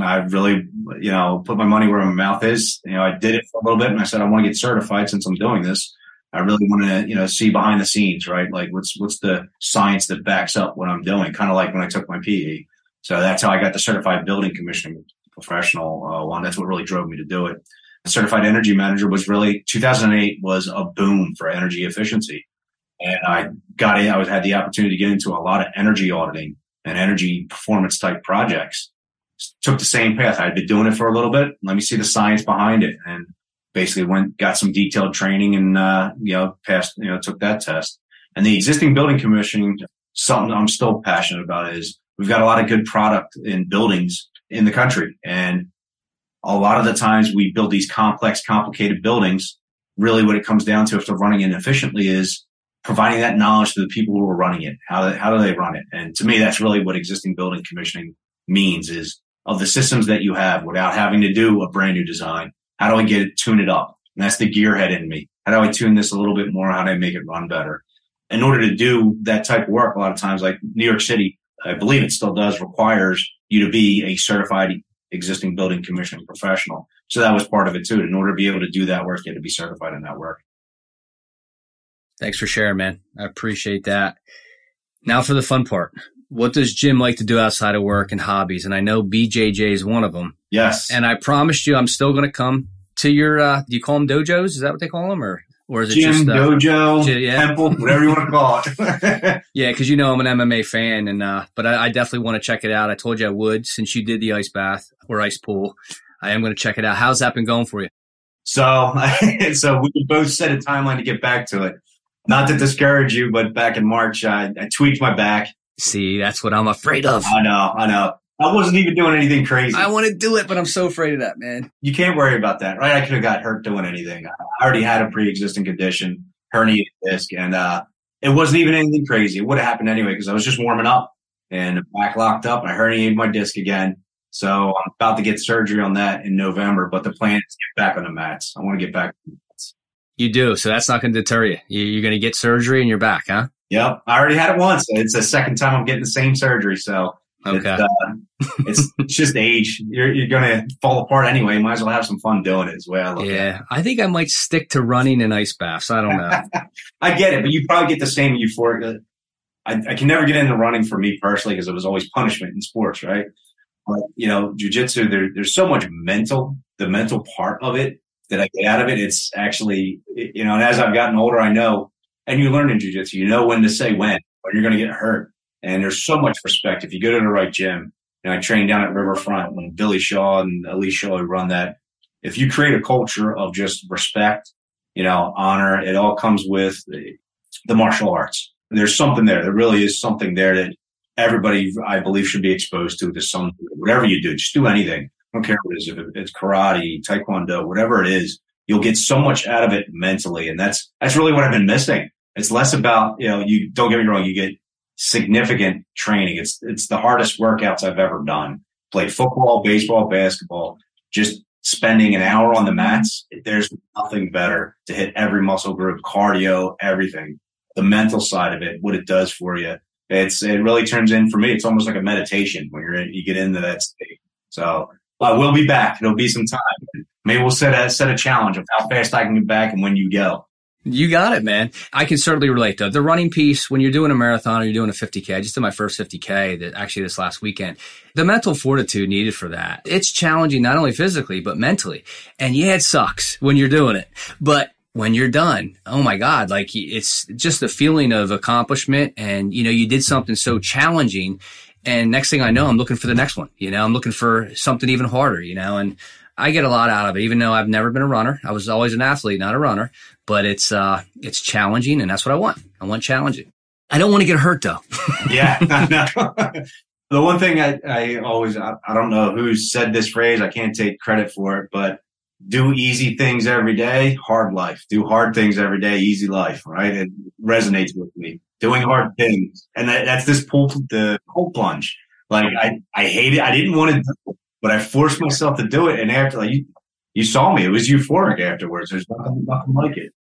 I really, you know, put my money where my mouth is. You know, I did it for a little bit and I said, I want to get certified since I'm doing this. I really want to, you know, see behind the scenes, right? Like what's, what's the science that backs up what I'm doing? Kind of like when I took my PE. So that's how I got the certified building commissioning professional uh, one. That's what really drove me to do it certified energy manager was really 2008 was a boom for energy efficiency. And I got in, I had the opportunity to get into a lot of energy auditing and energy performance type projects. Took the same path. I'd been doing it for a little bit. Let me see the science behind it. And basically went, got some detailed training and, uh, you know, passed, you know, took that test. And the existing building commissioning, something I'm still passionate about is we've got a lot of good product in buildings in the country. And a lot of the times we build these complex, complicated buildings. Really what it comes down to if they're running inefficiently is providing that knowledge to the people who are running it. How, how do they run it? And to me, that's really what existing building commissioning means is of the systems that you have without having to do a brand new design. How do I get it, tune it up? And that's the gearhead in me. How do I tune this a little bit more? How do I make it run better? In order to do that type of work, a lot of times, like New York City, I believe it still does requires you to be a certified existing building commissioning professional. So that was part of it too. In order to be able to do that work, you had to be certified in that work. Thanks for sharing, man. I appreciate that. Now for the fun part. What does Jim like to do outside of work and hobbies? And I know BJJ is one of them. Yes. And I promised you I'm still going to come to your, uh, do you call them dojos? Is that what they call them? Or, or is it Gym, just, uh, dojo, yeah. temple, whatever you want to call it. yeah, because you know I'm an MMA fan, and uh, but I, I definitely want to check it out. I told you I would since you did the ice bath or ice pool. I am going to check it out. How's that been going for you? so, so we both set a timeline to get back to it. Not to discourage you, but back in March, I, I tweaked my back. See, that's what I'm afraid of. I know, I know. I wasn't even doing anything crazy. I want to do it, but I'm so afraid of that, man. you can't worry about that, right? I could have got hurt doing anything. I already had a pre-existing condition, herniated disc, and uh, it wasn't even anything crazy. It would have happened anyway because I was just warming up and the back locked up. I herniated my disc again, so I'm about to get surgery on that in November. But the plan is to get back on the mats. I want to get back. On the mats. You do, so that's not going to deter you. You- You're going to get surgery and you're back, huh? Yep, I already had it once. It's the second time I'm getting the same surgery, so Okay. It's, uh, it's, it's just age. You're, you're going to fall apart anyway. Might as well have some fun doing it as well. I look at. Yeah, I think I might stick to running and ice baths. I don't know. I get it, but you probably get the same euphoric. I, I can never get into running for me personally because it was always punishment in sports, right? But you know, jujitsu, there, there's so much mental, the mental part of it that I get out of it. It's actually, you know, and as I've gotten older, I know, and you learn in jujitsu, you know when to say when, when you're going to get hurt. And there's so much respect if you go to the right gym. And I trained down at Riverfront when Billy Shaw and Elise Shaw run that. If you create a culture of just respect, you know, honor, it all comes with the, the martial arts. There's something there. There really is something there that everybody, I believe, should be exposed to. To some, whatever you do, just do anything. I don't care what it is. If it's karate, taekwondo, whatever it is, you'll get so much out of it mentally, and that's that's really what I've been missing. It's less about you know. You don't get me wrong. You get significant training. It's it's the hardest workouts I've ever done. Played football, baseball, basketball. Just spending an hour on the mats. There's nothing better to hit every muscle group, cardio, everything. The mental side of it, what it does for you. It's it really turns in for me. It's almost like a meditation when you're in, you get into that state. So I will be back. It'll be some time. Maybe we'll set a set a challenge of how fast I can get back and when you go. You got it, man. I can certainly relate though. The running piece, when you're doing a marathon or you're doing a 50K, I just did my first 50K that actually this last weekend. The mental fortitude needed for that. It's challenging not only physically, but mentally. And yeah, it sucks when you're doing it, but when you're done, oh my God, like it's just the feeling of accomplishment. And, you know, you did something so challenging. And next thing I know, I'm looking for the next one. You know, I'm looking for something even harder, you know, and I get a lot out of it, even though I've never been a runner. I was always an athlete, not a runner, but it's, uh, it's challenging and that's what I want. I want challenging. I don't want to get hurt though. yeah, the one thing I, I always, I, I don't know who said this phrase. I can't take credit for it, but do easy things every day, hard life. Do hard things every day, easy life, right? It resonates with me. Doing hard things. And that, that's this pull, the cold plunge. Like I, I hate it. I didn't want to do it, but I forced myself to do it. And after like you, you saw me, it was euphoric afterwards. There's nothing, nothing like it.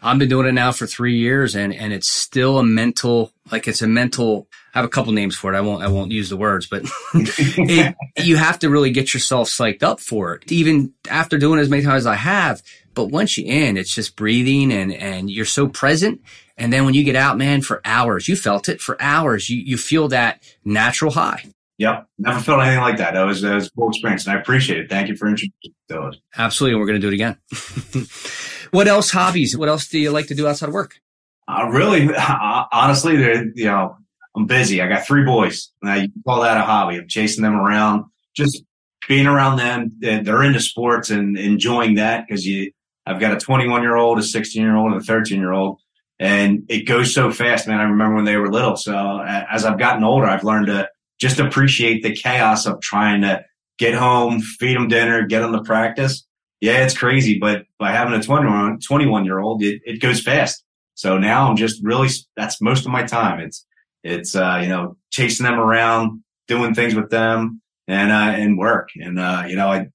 I've been doing it now for three years and, and it's still a mental, like it's a mental, I have a couple names for it. I won't, I won't use the words, but it, you have to really get yourself psyched up for it. Even after doing it as many times as I have, but once you're in, it's just breathing and, and you're so present. And then when you get out, man, for hours, you felt it for hours. You, you feel that natural high. Yep. Never felt anything like that. That was, that was a cool experience and I appreciate it. Thank you for introducing those. Absolutely. And we're going to do it again. what else hobbies? What else do you like to do outside of work? Uh, really, uh, honestly, you know, I'm busy. I got three boys. Now you call that a hobby. I'm chasing them around, just being around them. They're into sports and enjoying that because you, I've got a 21 year old, a 16 year old, and a 13 year old. And it goes so fast, man. I remember when they were little. So as I've gotten older, I've learned to just appreciate the chaos of trying to get home, feed them dinner, get them to practice. Yeah, it's crazy, but by having a 21, 21 year old, it, it goes fast. So now I'm just really, that's most of my time. It's, it's, uh, you know, chasing them around, doing things with them and, uh, and work. And, uh, you know, I,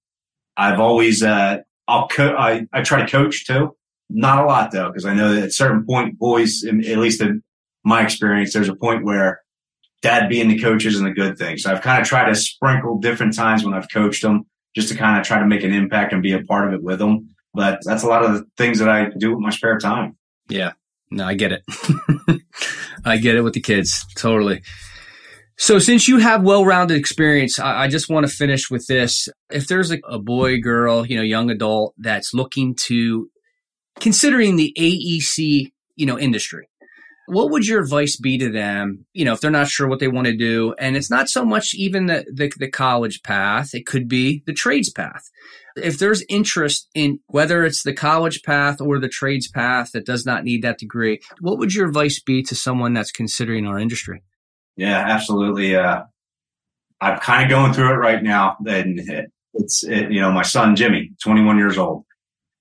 I've always, uh, I'll co- I, I try to coach too. Not a lot though, because I know that at certain point, boys, at least in my experience, there's a point where dad being the coach isn't a good thing. So I've kind of tried to sprinkle different times when I've coached them just to kind of try to make an impact and be a part of it with them. But that's a lot of the things that I do with my spare time. Yeah. No, I get it. I get it with the kids. Totally. So since you have well-rounded experience, I, I just want to finish with this. If there's a, a boy, girl, you know, young adult that's looking to considering the AEC, you know, industry, what would your advice be to them? You know, if they're not sure what they want to do, and it's not so much even the, the, the college path, it could be the trades path. If there's interest in whether it's the college path or the trades path that does not need that degree, what would your advice be to someone that's considering our industry? Yeah, absolutely. Uh, I'm kind of going through it right now. And it's, it, you know, my son, Jimmy, 21 years old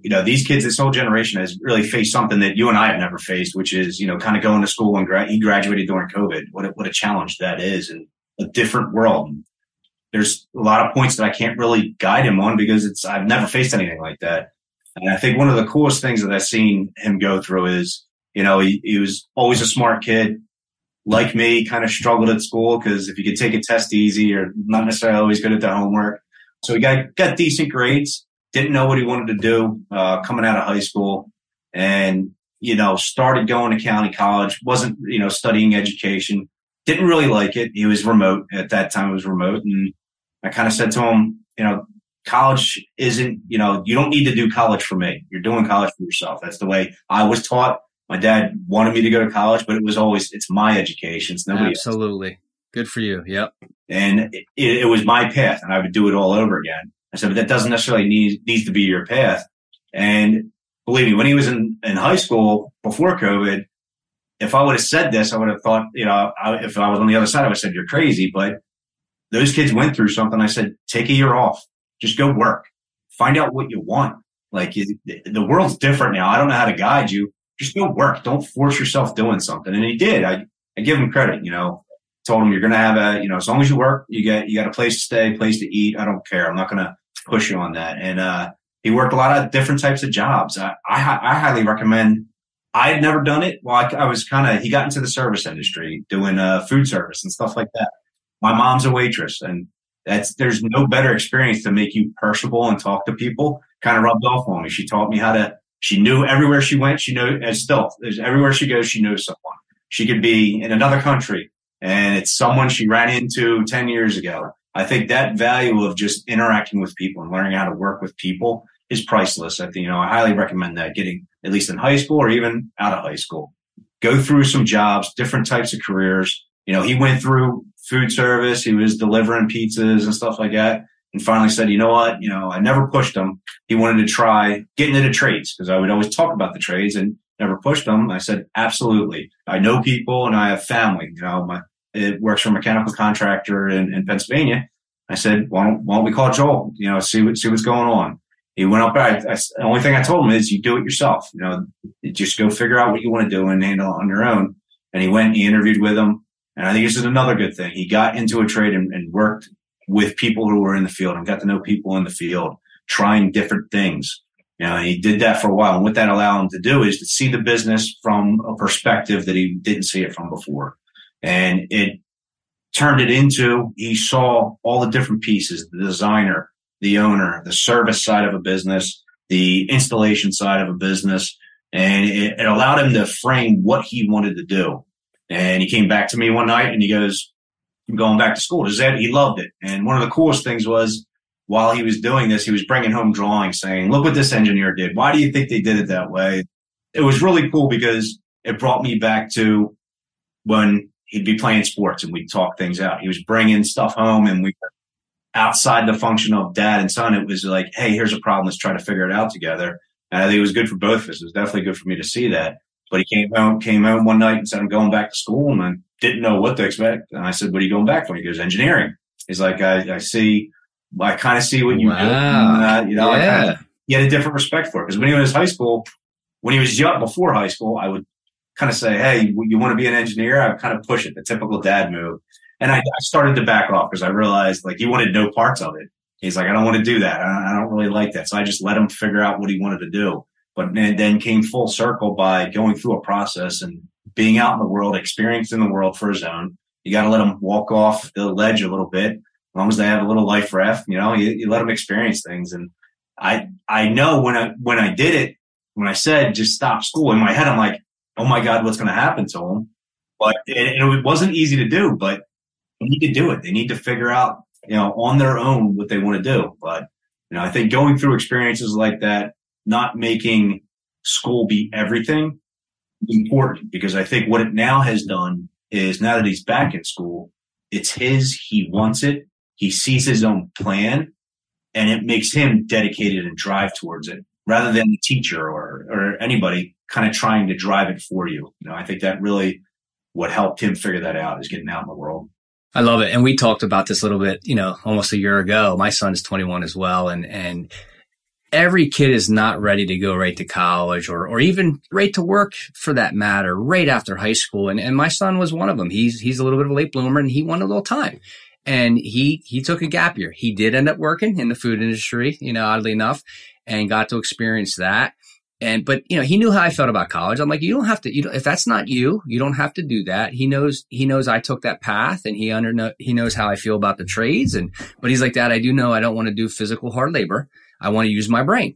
you know, these kids, this whole generation has really faced something that you and I have never faced, which is, you know, kind of going to school and gra- he graduated during COVID. What a, what a challenge that is and a different world. There's a lot of points that I can't really guide him on because it's, I've never faced anything like that. And I think one of the coolest things that I've seen him go through is, you know, he, he was always a smart kid. Like me, kind of struggled at school because if you could take a test easy or not necessarily always good at the homework. So he got, got decent grades didn't know what he wanted to do uh, coming out of high school, and you know started going to county college. wasn't you know studying education. Didn't really like it. He was remote at that time. It was remote, and I kind of said to him, you know, college isn't you know you don't need to do college for me. You're doing college for yourself. That's the way I was taught. My dad wanted me to go to college, but it was always it's my education. It's nobody. Absolutely. Good for you. Yep. And it, it, was my path, and I would do it all over again. I said, but that doesn't necessarily need needs to be your path. And believe me, when he was in, in high school before COVID, if I would have said this, I would have thought, you know, I, if I was on the other side, I would have said, you're crazy. But those kids went through something. I said, take a year off, just go work, find out what you want. Like the world's different now. I don't know how to guide you. Just go work. Don't force yourself doing something. And he did. I, I give him credit, you know, told him you're going to have a, you know, as long as you work, you get, you got a place to stay, place to eat. I don't care. I'm not going to push you on that. And uh, he worked a lot of different types of jobs. I, I, I highly recommend. I had never done it. Well, I, I was kind of he got into the service industry doing uh, food service and stuff like that. My mom's a waitress, and that's there's no better experience to make you personable and talk to people. Kind of rubbed off on me. She taught me how to. She knew everywhere she went. She knew as still everywhere she goes. She knows someone. She could be in another country, and it's someone she ran into ten years ago I think that value of just interacting with people and learning how to work with people is priceless. I think, you know, I highly recommend that getting at least in high school or even out of high school. Go through some jobs, different types of careers. You know, he went through food service. He was delivering pizzas and stuff like that. And finally said, you know what? You know, I never pushed him. He wanted to try getting into trades because I would always talk about the trades and never pushed him. I said, absolutely. I know people and I have family. You know, my, it works for a mechanical contractor in, in Pennsylvania. I said, why don't, why don't we call Joel? You know, see what, see what's going on. He went up. I, I, the only thing I told him is you do it yourself. You know, just go figure out what you want to do and handle it on your own. And he went, he interviewed with him. And I think this is another good thing. He got into a trade and, and worked with people who were in the field and got to know people in the field, trying different things. You know, he did that for a while. And what that allowed him to do is to see the business from a perspective that he didn't see it from before. And it turned it into, he saw all the different pieces, the designer, the owner, the service side of a business, the installation side of a business. And it, it allowed him to frame what he wanted to do. And he came back to me one night and he goes, I'm going back to school. Does that, he loved it. And one of the coolest things was while he was doing this, he was bringing home drawings saying, look what this engineer did. Why do you think they did it that way? It was really cool because it brought me back to when he'd be playing sports and we'd talk things out. He was bringing stuff home and we outside the function of dad and son. It was like, Hey, here's a problem. Let's try to figure it out together. And I think it was good for both of us. It was definitely good for me to see that. But he came home, came home one night and said, I'm going back to school and I didn't know what to expect. And I said, what are you going back for? He goes, engineering. He's like, I, I see, I kind of see what you wow. do. Uh, you know, yeah. kinda, he had a different respect for it. Because when he was high school, when he was young, before high school, I would kind of say, Hey, you want to be an engineer? I kind of push it, the typical dad move. And I, I started to back off because I realized like he wanted no parts of it. He's like, I don't want to do that. I, don't really like that. So I just let him figure out what he wanted to do. But then came full circle by going through a process and being out in the world, experiencing the world for his own, you got to let him walk off the ledge a little bit. As long as they have a little life raft, you know, you, you let them experience things. And I, I know when I, when I did it, when I said just stop school in my head, I'm like, oh my God, what's going to happen to them? But it, it wasn't easy to do, but they need to do it. They need to figure out, you know, on their own what they want to do. But, you know, I think going through experiences like that, not making school be everything important because I think what it now has done is now that he's back in school, it's his, he wants it, he sees his own plan, and it makes him dedicated and drive towards it rather than the teacher or, or anybody kind of trying to drive it for you. You know, I think that really what helped him figure that out is getting out in the world. I love it. And we talked about this a little bit, you know, almost a year ago. My son is 21 as well. And, and every kid is not ready to go right to college or, or even right to work for that matter, right after high school. And, and my son was one of them. He's, he's a little bit of a late bloomer and he wanted a little time. And he, he took a gap year. He did end up working in the food industry, you know, oddly enough, and got to experience that. And, but, you know, he knew how I felt about college. I'm like, you don't have to, you know, if that's not you, you don't have to do that. He knows, he knows I took that path and he under, he knows how I feel about the trades. And, but he's like, Dad, I do know I don't want to do physical hard labor. I want to use my brain.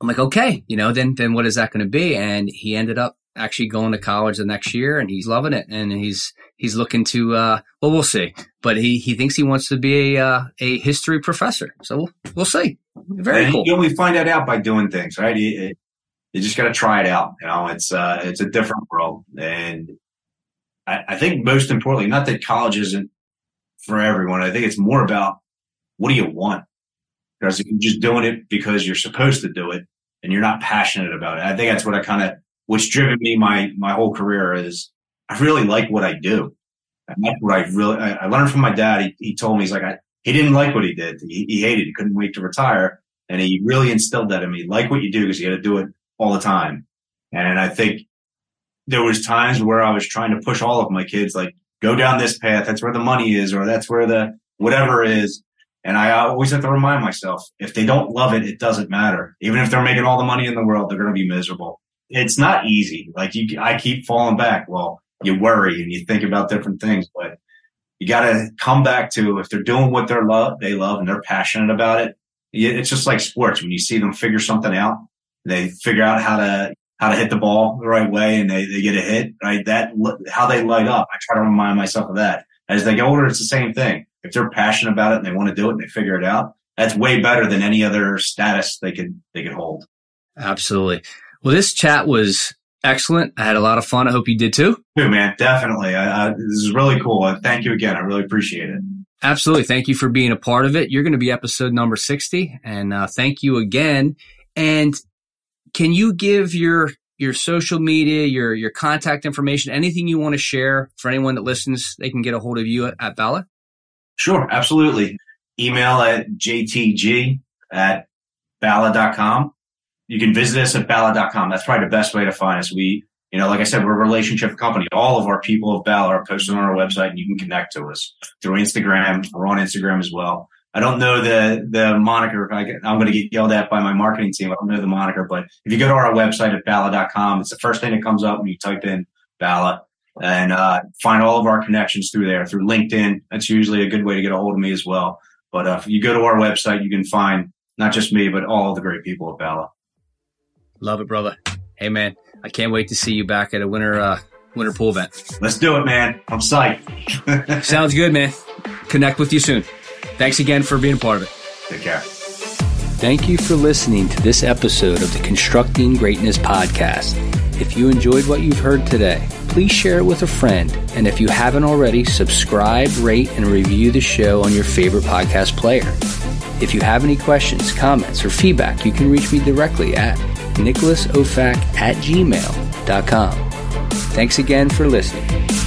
I'm like, okay, you know, then, then what is that going to be? And he ended up actually going to college the next year and he's loving it. And he's, he's looking to, uh, well, we'll see, but he, he thinks he wants to be a, uh, a history professor. So we'll, we'll see. Very and cool. You only find that out by doing things, right? You just got to try it out. You know, it's uh, it's a different world, and I, I think most importantly, not that college isn't for everyone. I think it's more about what do you want? Because if you're just doing it because you're supposed to do it, and you're not passionate about it, I think that's what I kind of what's driven me my my whole career is I really like what I do. And that's what I really I, I learned from my dad. He, he told me he's like I, he didn't like what he did. He, he hated. It. He couldn't wait to retire, and he really instilled that in me. Like what you do because you got to do it all the time. And I think there was times where I was trying to push all of my kids, like, go down this path. That's where the money is, or that's where the whatever is. And I always have to remind myself, if they don't love it, it doesn't matter. Even if they're making all the money in the world, they're going to be miserable. It's not easy. Like you, I keep falling back. Well, you worry and you think about different things, but you got to come back to if they're doing what they're love, they love and they're passionate about it. It's just like sports. When you see them figure something out, they figure out how to how to hit the ball the right way and they, they get a hit, right? That how they light up. I try to remind myself of that. As they get older, it's the same thing. If they're passionate about it and they want to do it and they figure it out, that's way better than any other status they could they could hold. Absolutely. Well, this chat was excellent. I had a lot of fun. I hope you did too. Too, man. Definitely. I, I, this is really cool. Thank you again. I really appreciate it. Absolutely. Thank you for being a part of it. You're going to be episode number 60. And uh, thank you again. And can you give your your social media, your your contact information, anything you want to share for anyone that listens, they can get a hold of you at, at? Sure, absolutely. Email at jtg at bala.com. You can visit us at bala.com. That's probably the best way to find us. We, you know, like I said, we're a relationship company. All of our people of Bala are posted on our website and you can connect to us through Instagram. We're on Instagram as well. I don't know the the moniker. I am going to get yelled at by my marketing team. I don't know the moniker, but if you go to our website at bala.com, it's the first thing that comes up when you type in Bala and uh, find all of our connections through there, through LinkedIn. That's usually a good way to get a hold of me as well. But uh, if you go to our website, you can find not just me, but all the great people at Bala. Love it, brother. Hey, man, I can't wait to see you back at a winter uh, winter pool event. Let's do it, man. I'm psyched. Sounds good, man. Connect with you soon. Thanks again for being a part of it. Take care. Thank you for listening to this episode of the Constructing Greatness podcast. If you enjoyed what you've heard today, please share it with a friend. And if you haven't already, subscribe, rate, and review the show on your favorite podcast player. If you have any questions, comments, or feedback, you can reach me directly at nicholasofac at gmail.com. Thanks again for listening.